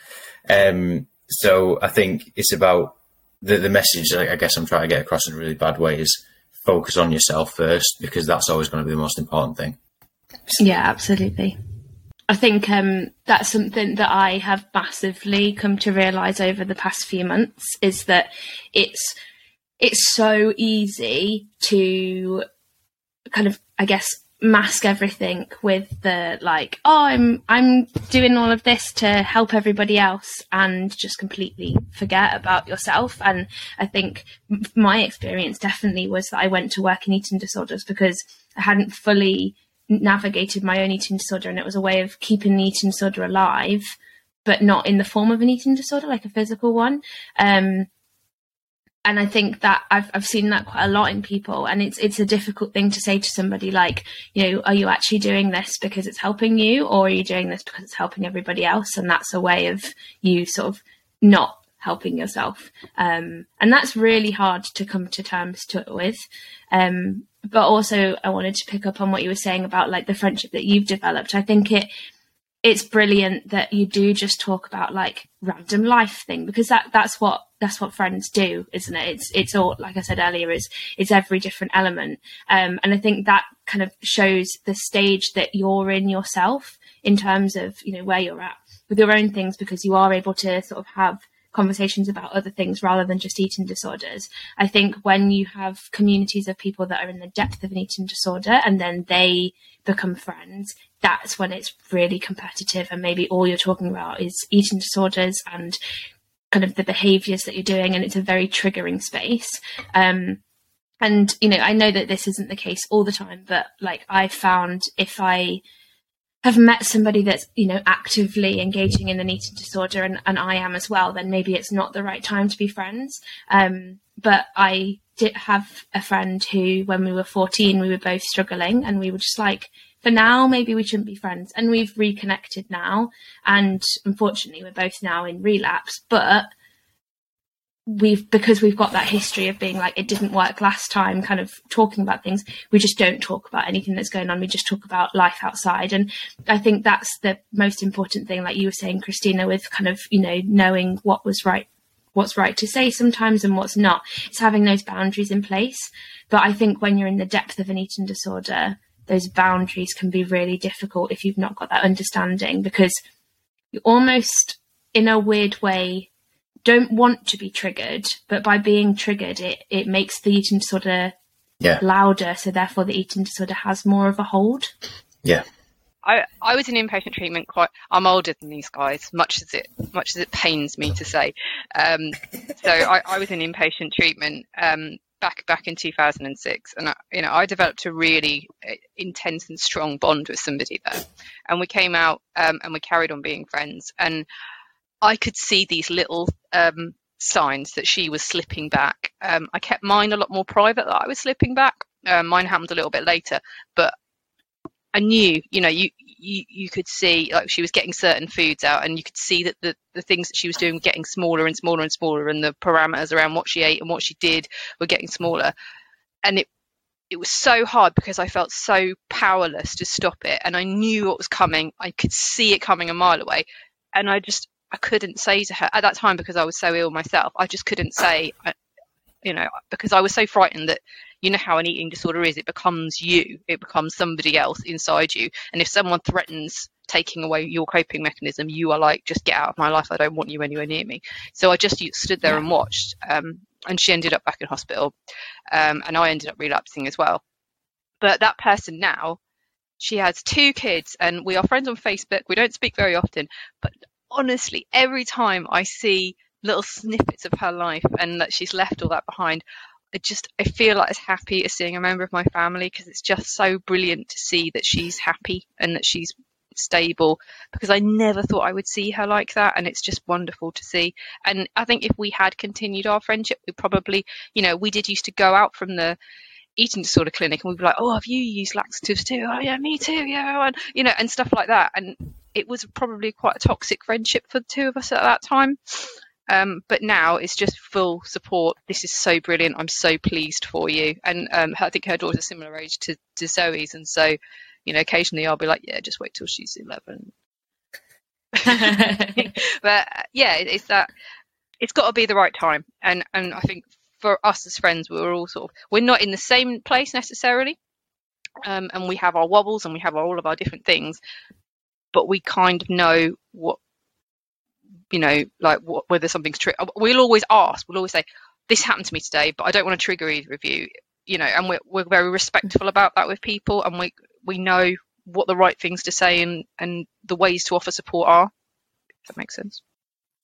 Um, so I think it's about the, the message I guess I'm trying to get across in a really bad way is focus on yourself first because that's always going to be the most important thing. Yeah, absolutely. I think um, that's something that I have massively come to realise over the past few months is that it's it's so easy to kind of I guess mask everything with the like oh i'm i'm doing all of this to help everybody else and just completely forget about yourself. And i think my experience definitely was that i went to work in eating disorders because i hadn't fully navigated my own eating disorder and it was a way of keeping the eating disorder alive but not in the form of an eating disorder like a physical one. Um, and I think that I've I've seen that quite a lot in people, and it's it's a difficult thing to say to somebody like, you know, are you actually doing this because it's helping you, or are you doing this because it's helping everybody else? And that's a way of you sort of not helping yourself, um, and that's really hard to come to terms to it with. Um, but also, I wanted to pick up on what you were saying about like the friendship that you've developed. I think it it's brilliant that you do just talk about like random life thing because that that's what that's what friends do, isn't it? It's it's all like I said earlier, is it's every different element, um, and I think that kind of shows the stage that you're in yourself in terms of you know where you're at with your own things because you are able to sort of have conversations about other things rather than just eating disorders. I think when you have communities of people that are in the depth of an eating disorder and then they become friends, that's when it's really competitive and maybe all you're talking about is eating disorders and kind of the behaviors that you're doing and it's a very triggering space. Um, and you know i know that this isn't the case all the time but like i found if i have met somebody that's you know actively engaging in an eating disorder and, and i am as well then maybe it's not the right time to be friends. Um, but i did have a friend who when we were 14 we were both struggling and we were just like for now, maybe we shouldn't be friends. And we've reconnected now. And unfortunately, we're both now in relapse. But we've, because we've got that history of being like, it didn't work last time, kind of talking about things, we just don't talk about anything that's going on. We just talk about life outside. And I think that's the most important thing, like you were saying, Christina, with kind of, you know, knowing what was right what's right to say sometimes and what's not. It's having those boundaries in place. But I think when you're in the depth of an eating disorder, those boundaries can be really difficult if you've not got that understanding because you almost in a weird way don't want to be triggered but by being triggered it it makes the eating disorder yeah. louder so therefore the eating disorder has more of a hold yeah I, I was in inpatient treatment quite I'm older than these guys, much as it much as it pains me to say. Um, so I, I was in inpatient treatment um, back back in 2006 and I, you know I developed a really uh, intense and strong bond with somebody there. And we came out um, and we carried on being friends. And I could see these little um, signs that she was slipping back. Um, I kept mine a lot more private that I was slipping back. Uh, mine happened a little bit later but I knew, you know, you, you you could see like she was getting certain foods out, and you could see that the the things that she was doing were getting smaller and smaller and smaller, and the parameters around what she ate and what she did were getting smaller, and it it was so hard because I felt so powerless to stop it, and I knew what was coming. I could see it coming a mile away, and I just I couldn't say to her at that time because I was so ill myself. I just couldn't say, you know, because I was so frightened that you know how an eating disorder is it becomes you it becomes somebody else inside you. And if someone threatens taking away your coping mechanism you are like just get out of my life i don't want you anywhere near me. So i just stood there Yeah. and watched um, and she ended up back in hospital um, and i ended up relapsing as well. But that person now she has two kids and we are friends on facebook we don't speak very often but honestly every time i see little snippets of her life and that she's left all that behind I just I feel like as happy as seeing a member of my family because it's just so brilliant to see that she's happy and that she's stable because I never thought I would see her like that and it's just wonderful to see. And I think if we had continued our friendship we probably you know we did used to go out from the eating disorder clinic and we'd be like oh have you used laxatives too? Oh yeah me too yeah and you know and stuff like that. And it was probably quite a toxic friendship for the two of us at that time um, but now it's just full support. This is so brilliant. I'm so pleased for you. And um, I think her daughter's a similar age to, to Zoe's, and so you know, occasionally I'll be like, yeah, just wait till she's 11. but uh, yeah, it- it's that it's got to be the right time, and and I think for us as friends, we're all sort of we're not in the same place necessarily, um, and we have our wobbles and we have all of our different things, but we kind of know what you know, like whether something's true. We'll always ask. We'll always say, "This happened to me today, but I don't want to trigger either of you." You know, and we're we're very respectful about that with people, and we we know what the right things to say and and the ways to offer support are. If that makes sense.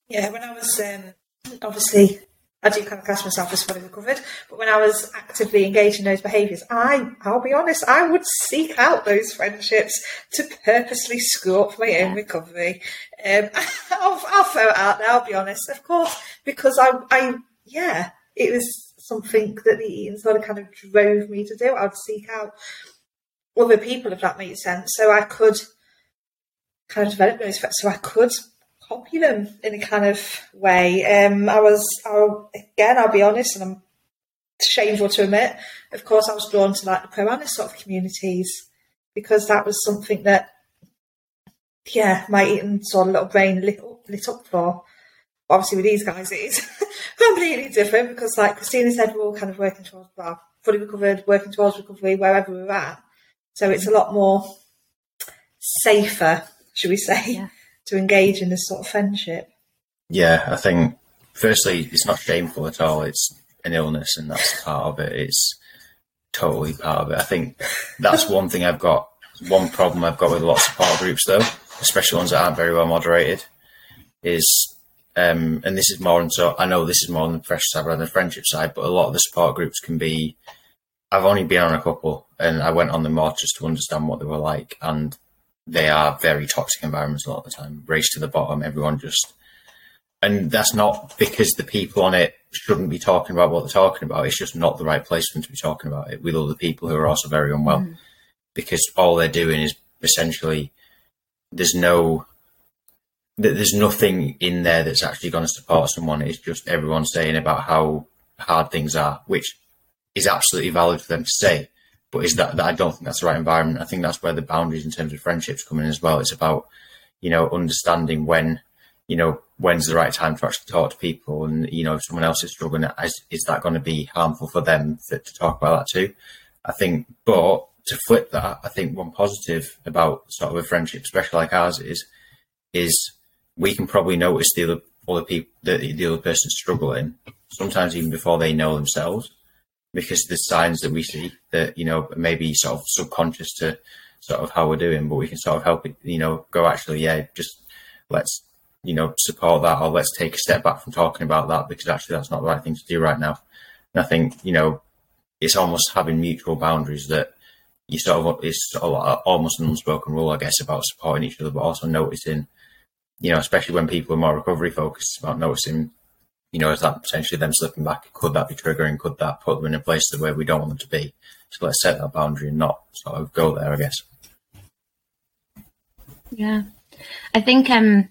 Yeah, when I was um, obviously, I do kind of class myself as fully recovered, but when I was actively engaged in those behaviours, I, I'll be honest, I would seek out those friendships to purposely screw up my own recovery. Um, I'll, I'll throw it out there. I'll be honest, of course, because I, I, yeah, it was something that the eating sort of kind of drove me to do. I'd seek out other people, if that makes sense, so I could kind of develop those so I could copy in a kind of way. Um, I was, I'll, again, I'll be honest, and I'm shameful to admit, of course, I was drawn to like the pro sort of communities because that was something that, yeah, my eating sort of little brain lit lit up for. Obviously, with these guys, it is completely different because, like Christina said, we're all kind of working towards, well, fully recovered, working towards recovery wherever we're at. So it's a lot more safer, should we say, Yeah. To engage in this sort of friendship. Yeah, I think firstly, it's not shameful at all. It's an illness, and that's part of it. It's totally part of it. I think that's one thing I've got. One problem I've got with lots of support groups, though, especially ones that aren't very well moderated, is, um, and this is more on so I know this is more on the fresh side rather than the friendship side, but a lot of the support groups can be. I've only been on a couple, and I went on them more just to understand what they were like, and they are very toxic environments a lot of the time. Race to the bottom, everyone just and that's not because the people on it shouldn't be talking about what they're talking about. It's just not the right place for them to be talking about it with other people who are also very unwell. Mm. Because all they're doing is essentially there's no th- there's nothing in there that's actually going to support someone. It's just everyone saying about how hard things are, which is absolutely valid for them to say. But is that, that I don't think that's the right environment. I think that's where the boundaries in terms of friendships come in as well. It's about you know understanding when you know, when's the right time to actually talk to people? And, you know, if someone else is struggling, is, is that going to be harmful for them for, to talk about that too? I think, but to flip that, I think one positive about sort of a friendship, especially like ours is, is we can probably notice the other, other people, the, the other person struggling, sometimes even before they know themselves, because the signs that we see that, you know, maybe sort of subconscious to sort of how we're doing, but we can sort of help it, you know, go actually, yeah, just let's you know, support that or let's take a step back from talking about that because actually that's not the right thing to do right now. And I think, you know, it's almost having mutual boundaries that you sort of, it's sort of almost an unspoken rule, I guess, about supporting each other, but also noticing, you know, especially when people are more recovery focused, about noticing, you know, is that potentially them slipping back? Could that be triggering? Could that put them in a place where we don't want them to be? So let's set that boundary and not sort of go there, I guess. Yeah. I think um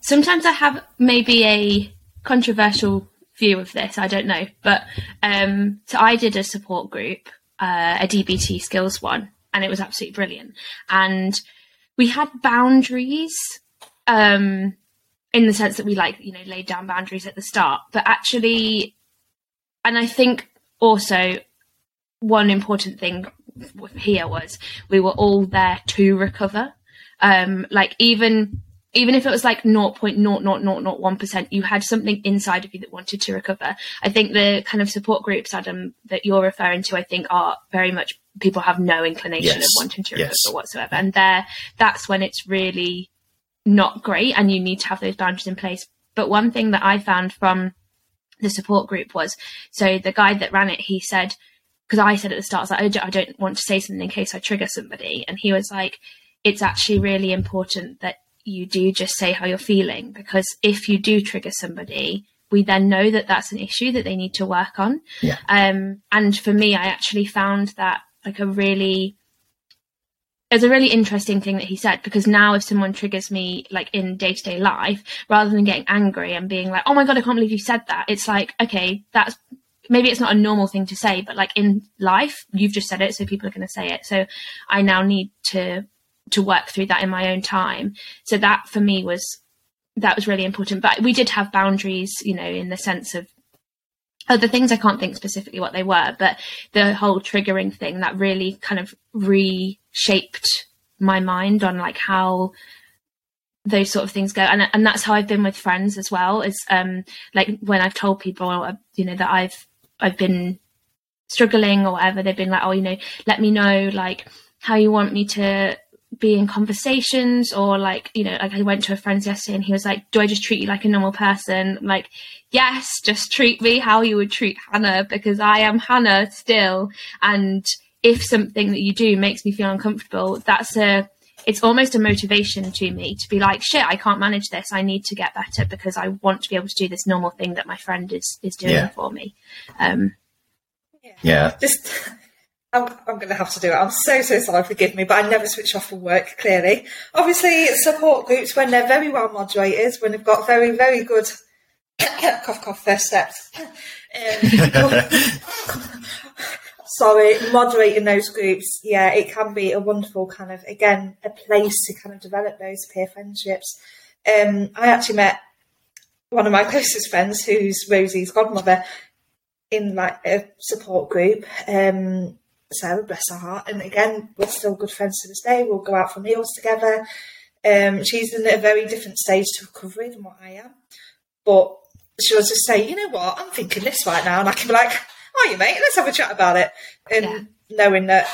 sometimes I have maybe a controversial view of this, I don't know. But um so I did a support group, uh, a DBT skills one, and it was absolutely brilliant. And we had boundaries, um, in the sense that we like, you know, laid down boundaries at the start, but actually and I think also one important thing here was we were all there to recover. Um, like even even if it was like 0.00001%, you had something inside of you that wanted to recover. I think the kind of support groups, Adam, that you're referring to, I think are very much people have no inclination Yes. of wanting to recover Yes. whatsoever. And there, that's when it's really not great and you need to have those boundaries in place. But one thing that I found from the support group was, so the guy that ran it, he said, because I said at the start, I was like, I don't- want to say something in case I trigger somebody. And he was like, it's actually really important that you do just say how you're feeling because if you do trigger somebody, we then know that that's an issue that they need to work on. Yeah. Um, and for me, I actually found that like a really, it's a really interesting thing that he said because now if someone triggers me like in day to day life, rather than getting angry and being like, oh my God, I can't believe you said that, it's like, okay, that's maybe it's not a normal thing to say, but like in life, you've just said it, so people are going to say it. So I now need to to work through that in my own time. So that for me was that was really important. But we did have boundaries, you know, in the sense of other things. I can't think specifically what they were, but the whole triggering thing that really kind of reshaped my mind on like how those sort of things go and and that's how I've been with friends as well is um like when I've told people uh, you know that I've I've been struggling or whatever they've been like oh you know let me know like how you want me to be in conversations or like you know like I went to a friend's yesterday and he was like do I just treat you like a normal person like yes just treat me how you would treat Hannah because I am Hannah still and if something that you do makes me feel uncomfortable that's a it's almost a motivation to me to be like shit I can't manage this I need to get better because I want to be able to do this normal thing that my friend is is doing Yeah. for me um Yeah, Just, I'm, I'm going to have to do it. I'm so, so sorry, forgive me, but I never switch off from work, clearly. Obviously, support groups, when they're very well moderated, when they've got very, very good cough, cough, first steps. Um, sorry, moderating those groups, yeah, it can be a wonderful kind of, again, a place to kind of develop those peer friendships. Um, I actually met one of my closest friends, who's Rosie's godmother, in like a support group. Um, Sarah, bless her heart, and again, we're still good friends to this day. We'll go out for meals together. Um, she's in a very different stage to recovery than what I am, but she'll just say, "You know what? I'm thinking this right now," and I can be like, "Oh, you mate, let's have a chat about it," and Yeah. knowing that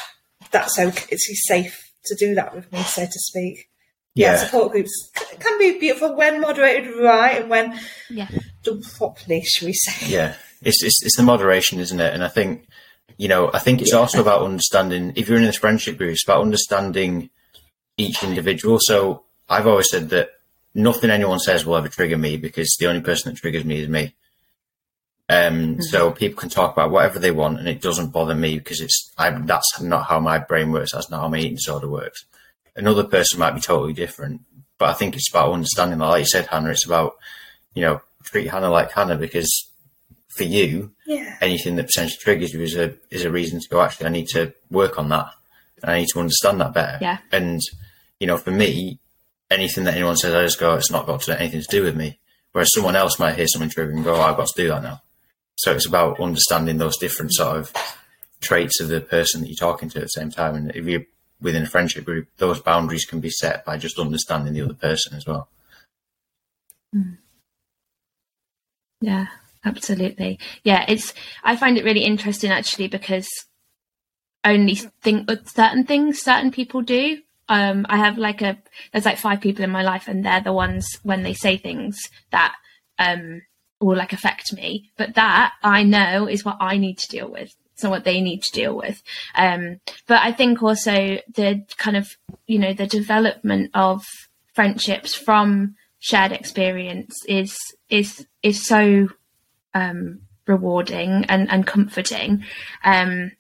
that's okay, it's safe to do that with me, so to speak. Yeah, yeah, support groups c- can be beautiful when moderated right and when yeah done properly, shall we say? yeah. It's, it's it's the moderation, isn't it? And I think you know, I think it's also about understanding. If you're in this friendship group, it's about understanding each individual. So I've always said that nothing anyone says will ever trigger me because the only person that triggers me is me. Um, so people can talk about whatever they want, and it doesn't bother me because it's I, that's not how my brain works. That's not how my eating disorder works. Another person might be totally different, but I think it's about understanding. Like you said, Hannah, it's about you know treat Hannah like Hannah because for you, Yeah. anything that potentially triggers you is a is a reason to go. Actually, I need to work on that. and I need to understand that better. Yeah. And you know, for me, anything that anyone says, I just go, it's not got to anything to do with me. Whereas someone else might hear something true and go, oh, I've got to do that now. So it's about understanding those different sort of traits of the person that you're talking to at the same time. And if you're within a friendship group, those boundaries can be set by just understanding the other person as well. Hmm. Yeah, absolutely. Yeah, it's I find it really interesting actually because only think certain things certain people do. Um, I have like a there's like five people in my life and they're the ones when they say things that um will like affect me. But that I know is what I need to deal with. It's not what they need to deal with. Um, but I think also the kind of you know the development of friendships from shared experience is is is so um, rewarding and, and comforting um,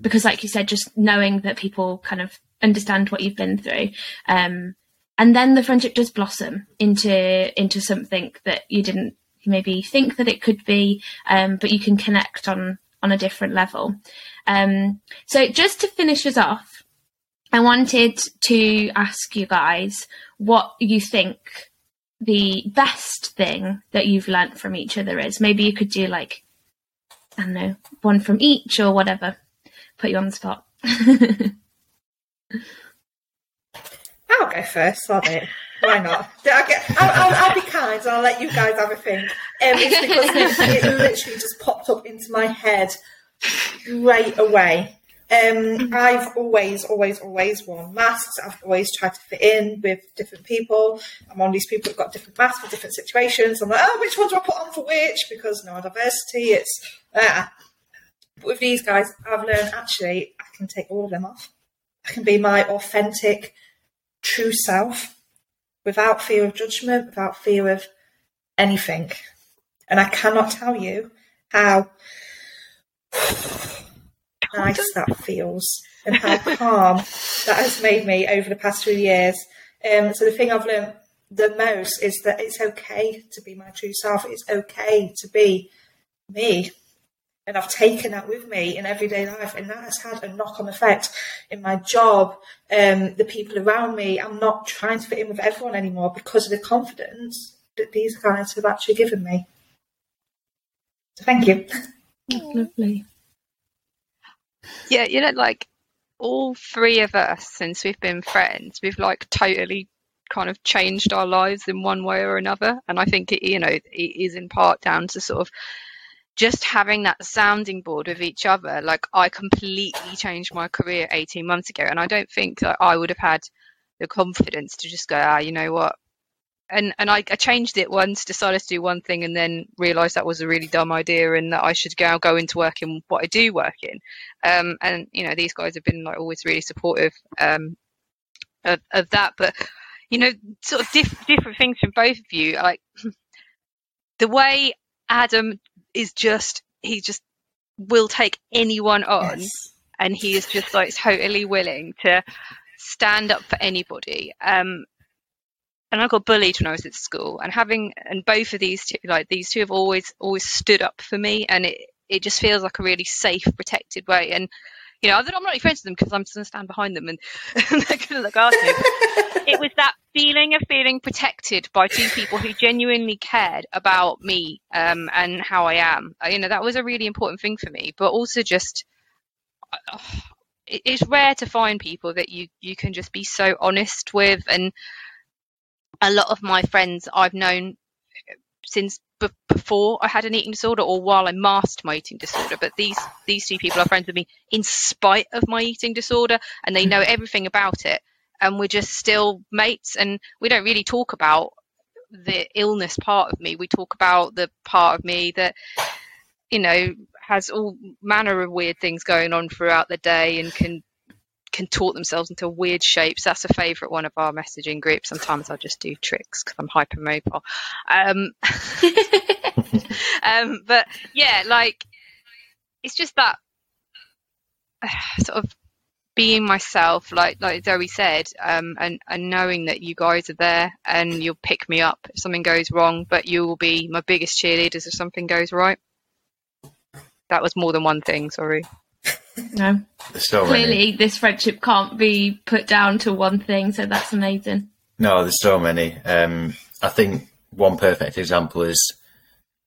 because like you said just knowing that people kind of understand what you've been through um, and then the friendship does blossom into into something that you didn't maybe think that it could be um, but you can connect on on a different level um, so just to finish us off i wanted to ask you guys what you think the best thing that you've learnt from each other is. Maybe you could do like, I don't know, one from each or whatever. put you on the spot. I'll go first, sorry. Why not? I'll, get, I'll, I'll, I'll, be kind and I'll let you guys have a think. Um, it's because it, it literally just popped up into my head right away. Um, I've always, always, always worn masks. I've always tried to fit in with different people. I'm on these people who've got different masks for different situations. I'm like, oh, which one do I put on for which? Because neurodiversity, it's. Uh. But with these guys, I've learned actually I can take all of them off. I can be my authentic, true self without fear of judgment, without fear of anything. And I cannot tell you how nice that feels and how calm that has made me over the past few years. Um, so the thing I've learned the most is that it's okay to be my true self. It's okay to be me. And I've taken that with me in everyday life, and that has had a knock on effect in my job, um, the people around me. I'm not trying to fit in with everyone anymore because of the confidence that these guys have actually given me. So thank you. lovely. Yeah, you know, like all three of us, since we've been friends, we've like totally kind of changed our lives in one way or another. And I think it, you know, it is in part down to sort of just having that sounding board with each other. Like I completely changed my career 18 months ago, and I don't think that I would have had the confidence to just go, ah, you know what, and and I, I, changed it once, decided to do one thing, and then realised that was a really dumb idea, and that I should go go into work in what I do work in. Um, and you know, these guys have been like always really supportive um, of, of that. But you know, sort of diff- different things from both of you. Like the way Adam is just he just will take anyone on, yes. and he is just like totally willing to stand up for anybody. Um, and I got bullied when I was at school, and having and both of these two, like these two, have always always stood up for me, and it it just feels like a really safe, protected way. And you know, I'm not really friends with them because I'm just going to stand behind them and, and they're going to look after me. it was that feeling of feeling protected by two people who genuinely cared about me um, and how I am. Uh, you know, that was a really important thing for me. But also just. Uh, it's rare to find people that you you can just be so honest with and a lot of my friends I've known since b- before I had an eating disorder or while I masked my eating disorder. But these these two people are friends with me in spite of my eating disorder, and they know mm-hmm. everything about it. And we're just still mates, and we don't really talk about the illness part of me. We talk about the part of me that you know has all manner of weird things going on throughout the day and can contort themselves into weird shapes. That's a favourite one of our messaging groups. Sometimes I just do tricks because I'm hypermobile. Um, um, but yeah, like it's just that uh, sort of being myself, like like Zoe said, um, and and knowing that you guys are there and you'll pick me up if something goes wrong, but you will be my biggest cheerleaders if something goes right. That was more than one thing. Sorry. No. So Clearly, many. this friendship can't be put down to one thing, so that's amazing. No, there's so many. Um, I think one perfect example is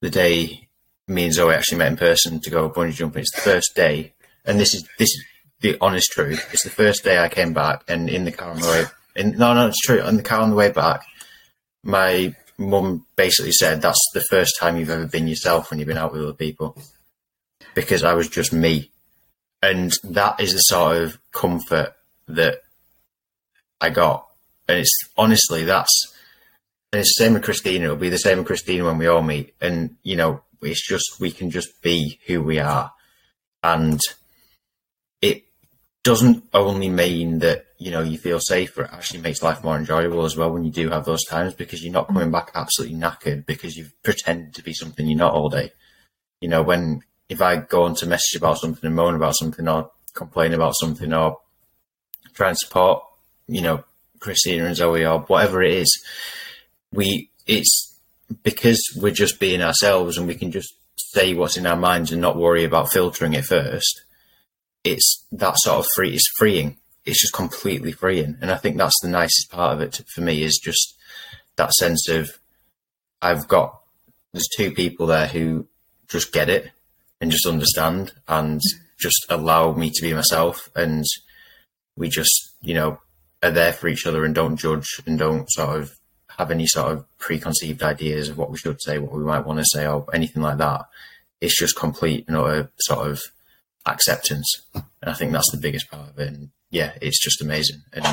the day me and Zoe actually met in person to go bungee jumping. It's the first day, and this is this is the honest truth. It's the first day I came back, and in the car on the way, in, no, no, it's true. In the car on the way back, my mum basically said, "That's the first time you've ever been yourself when you've been out with other people," because I was just me and that is the sort of comfort that I got. And it's honestly that's and it's the same with Christina. It'll be the same with Christina when we all meet. And you know, it's just we can just be who we are, and it doesn't only mean that you know you feel safer. It actually makes life more enjoyable as well when you do have those times because you're not coming back absolutely knackered because you've pretended to be something you're not all day. You know, when if I go on to message about something and moan about something or complain about something or try and support, you know, Christina and Zoe or whatever it is, we it's because we're just being ourselves and we can just say what's in our minds and not worry about filtering it first. It's that sort of free. It's freeing. It's just completely freeing, and I think that's the nicest part of it for me is just that sense of I've got there's two people there who just get it and just understand. And just allow me to be myself, and we just you know are there for each other and don't judge and don't sort of have any sort of preconceived ideas of what we should say, what we might want to say, or anything like that. It's just complete and utter sort of acceptance, and I think that's the biggest part of it. And yeah, it's just amazing, and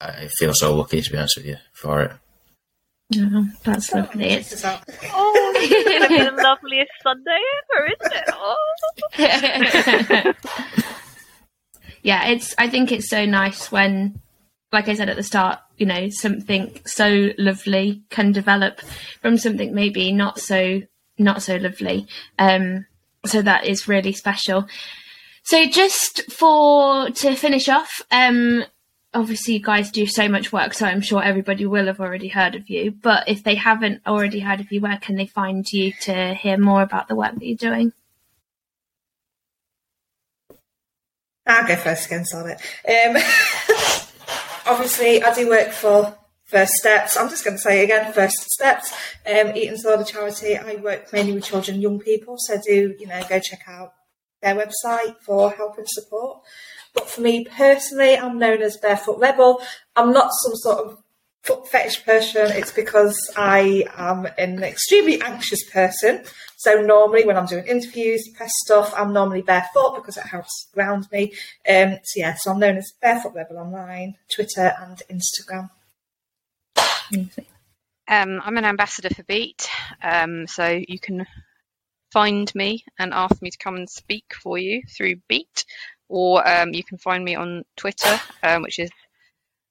I feel so lucky to be honest with you for it. Oh, that's lovely. It's This is out. Oh, it's been the loveliest Sunday ever, isn't it? Oh. yeah, it's. I think it's so nice when, like I said at the start, you know, something so lovely can develop from something maybe not so not so lovely. Um, so that is really special. So just for to finish off, um, obviously you guys do so much work, so I'm sure everybody will have already heard of you. But if they haven't already heard of you, where can they find you to hear more about the work that you're doing? I'll go first again, sorry. Um, obviously, I do work for First Steps. I'm just going to say it again, First Steps, um, Eating Disorder Charity. I work mainly with children and young people, so do, you know, go check out their website for help and support. But for me personally, I'm known as Barefoot Rebel. I'm not some sort of foot fetish person. It's because I am an extremely anxious person. So normally when I'm doing interviews, press stuff, I'm normally barefoot because it helps ground me. Um, so yeah, so I'm known as Barefoot Rebel online, Twitter and Instagram. Um, I'm an ambassador for Beat, um, so you can find me and ask me to come and speak for you through Beat, or um, you can find me on Twitter, um, which is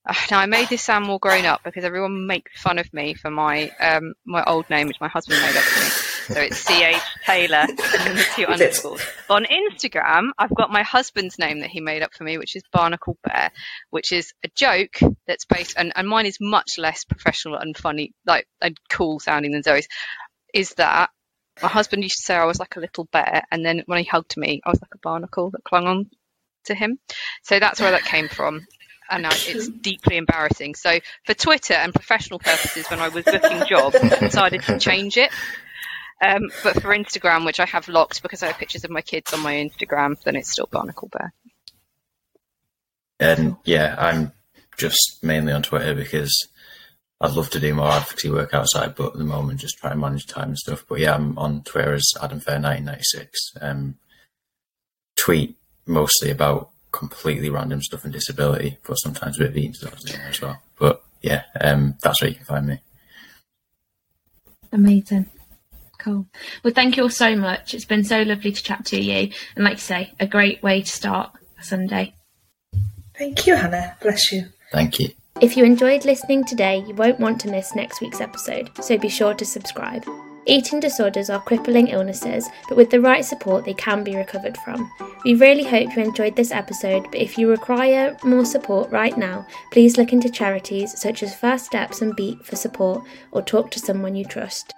uh, now I made this sound more grown up because everyone makes fun of me for my um, my old name, which my husband made up for me. So it's C H Taylor and then the two underscores. But on Instagram, I've got my husband's name that he made up for me, which is Barnacle Bear, which is a joke that's based, and, and mine is much less professional and funny, like and cool sounding than Zoe's. Is that my husband used to say I was like a little bear, and then when he hugged me, I was like a barnacle that clung on to him. So that's where that came from. And now it's deeply embarrassing. So for Twitter and professional purposes, when I was looking jobs, I decided to change it. Um, but for Instagram, which I have locked because I have pictures of my kids on my Instagram, then it's still Barnacle Bear. And yeah, I'm just mainly on Twitter because I'd love to do more advocacy work outside, but at the moment just try and manage time and stuff. But yeah, I'm on Twitter as Adam Fare 1996. Um, tweet mostly about completely random stuff and disability, but sometimes a bit of eating disorders in there as well. But yeah, um, that's where you can find me. Amazing. Cool. Well, thank you all so much. It's been so lovely to chat to you. And like you say, a great way to start a Sunday. Thank you, Hannah. Bless you. Thank you. If you enjoyed listening today, you won't want to miss next week's episode, so be sure to subscribe. Eating disorders are crippling illnesses, but with the right support, they can be recovered from. We really hope you enjoyed this episode, but if you require more support right now, please look into charities such as First Steps and Beat for support or talk to someone you trust.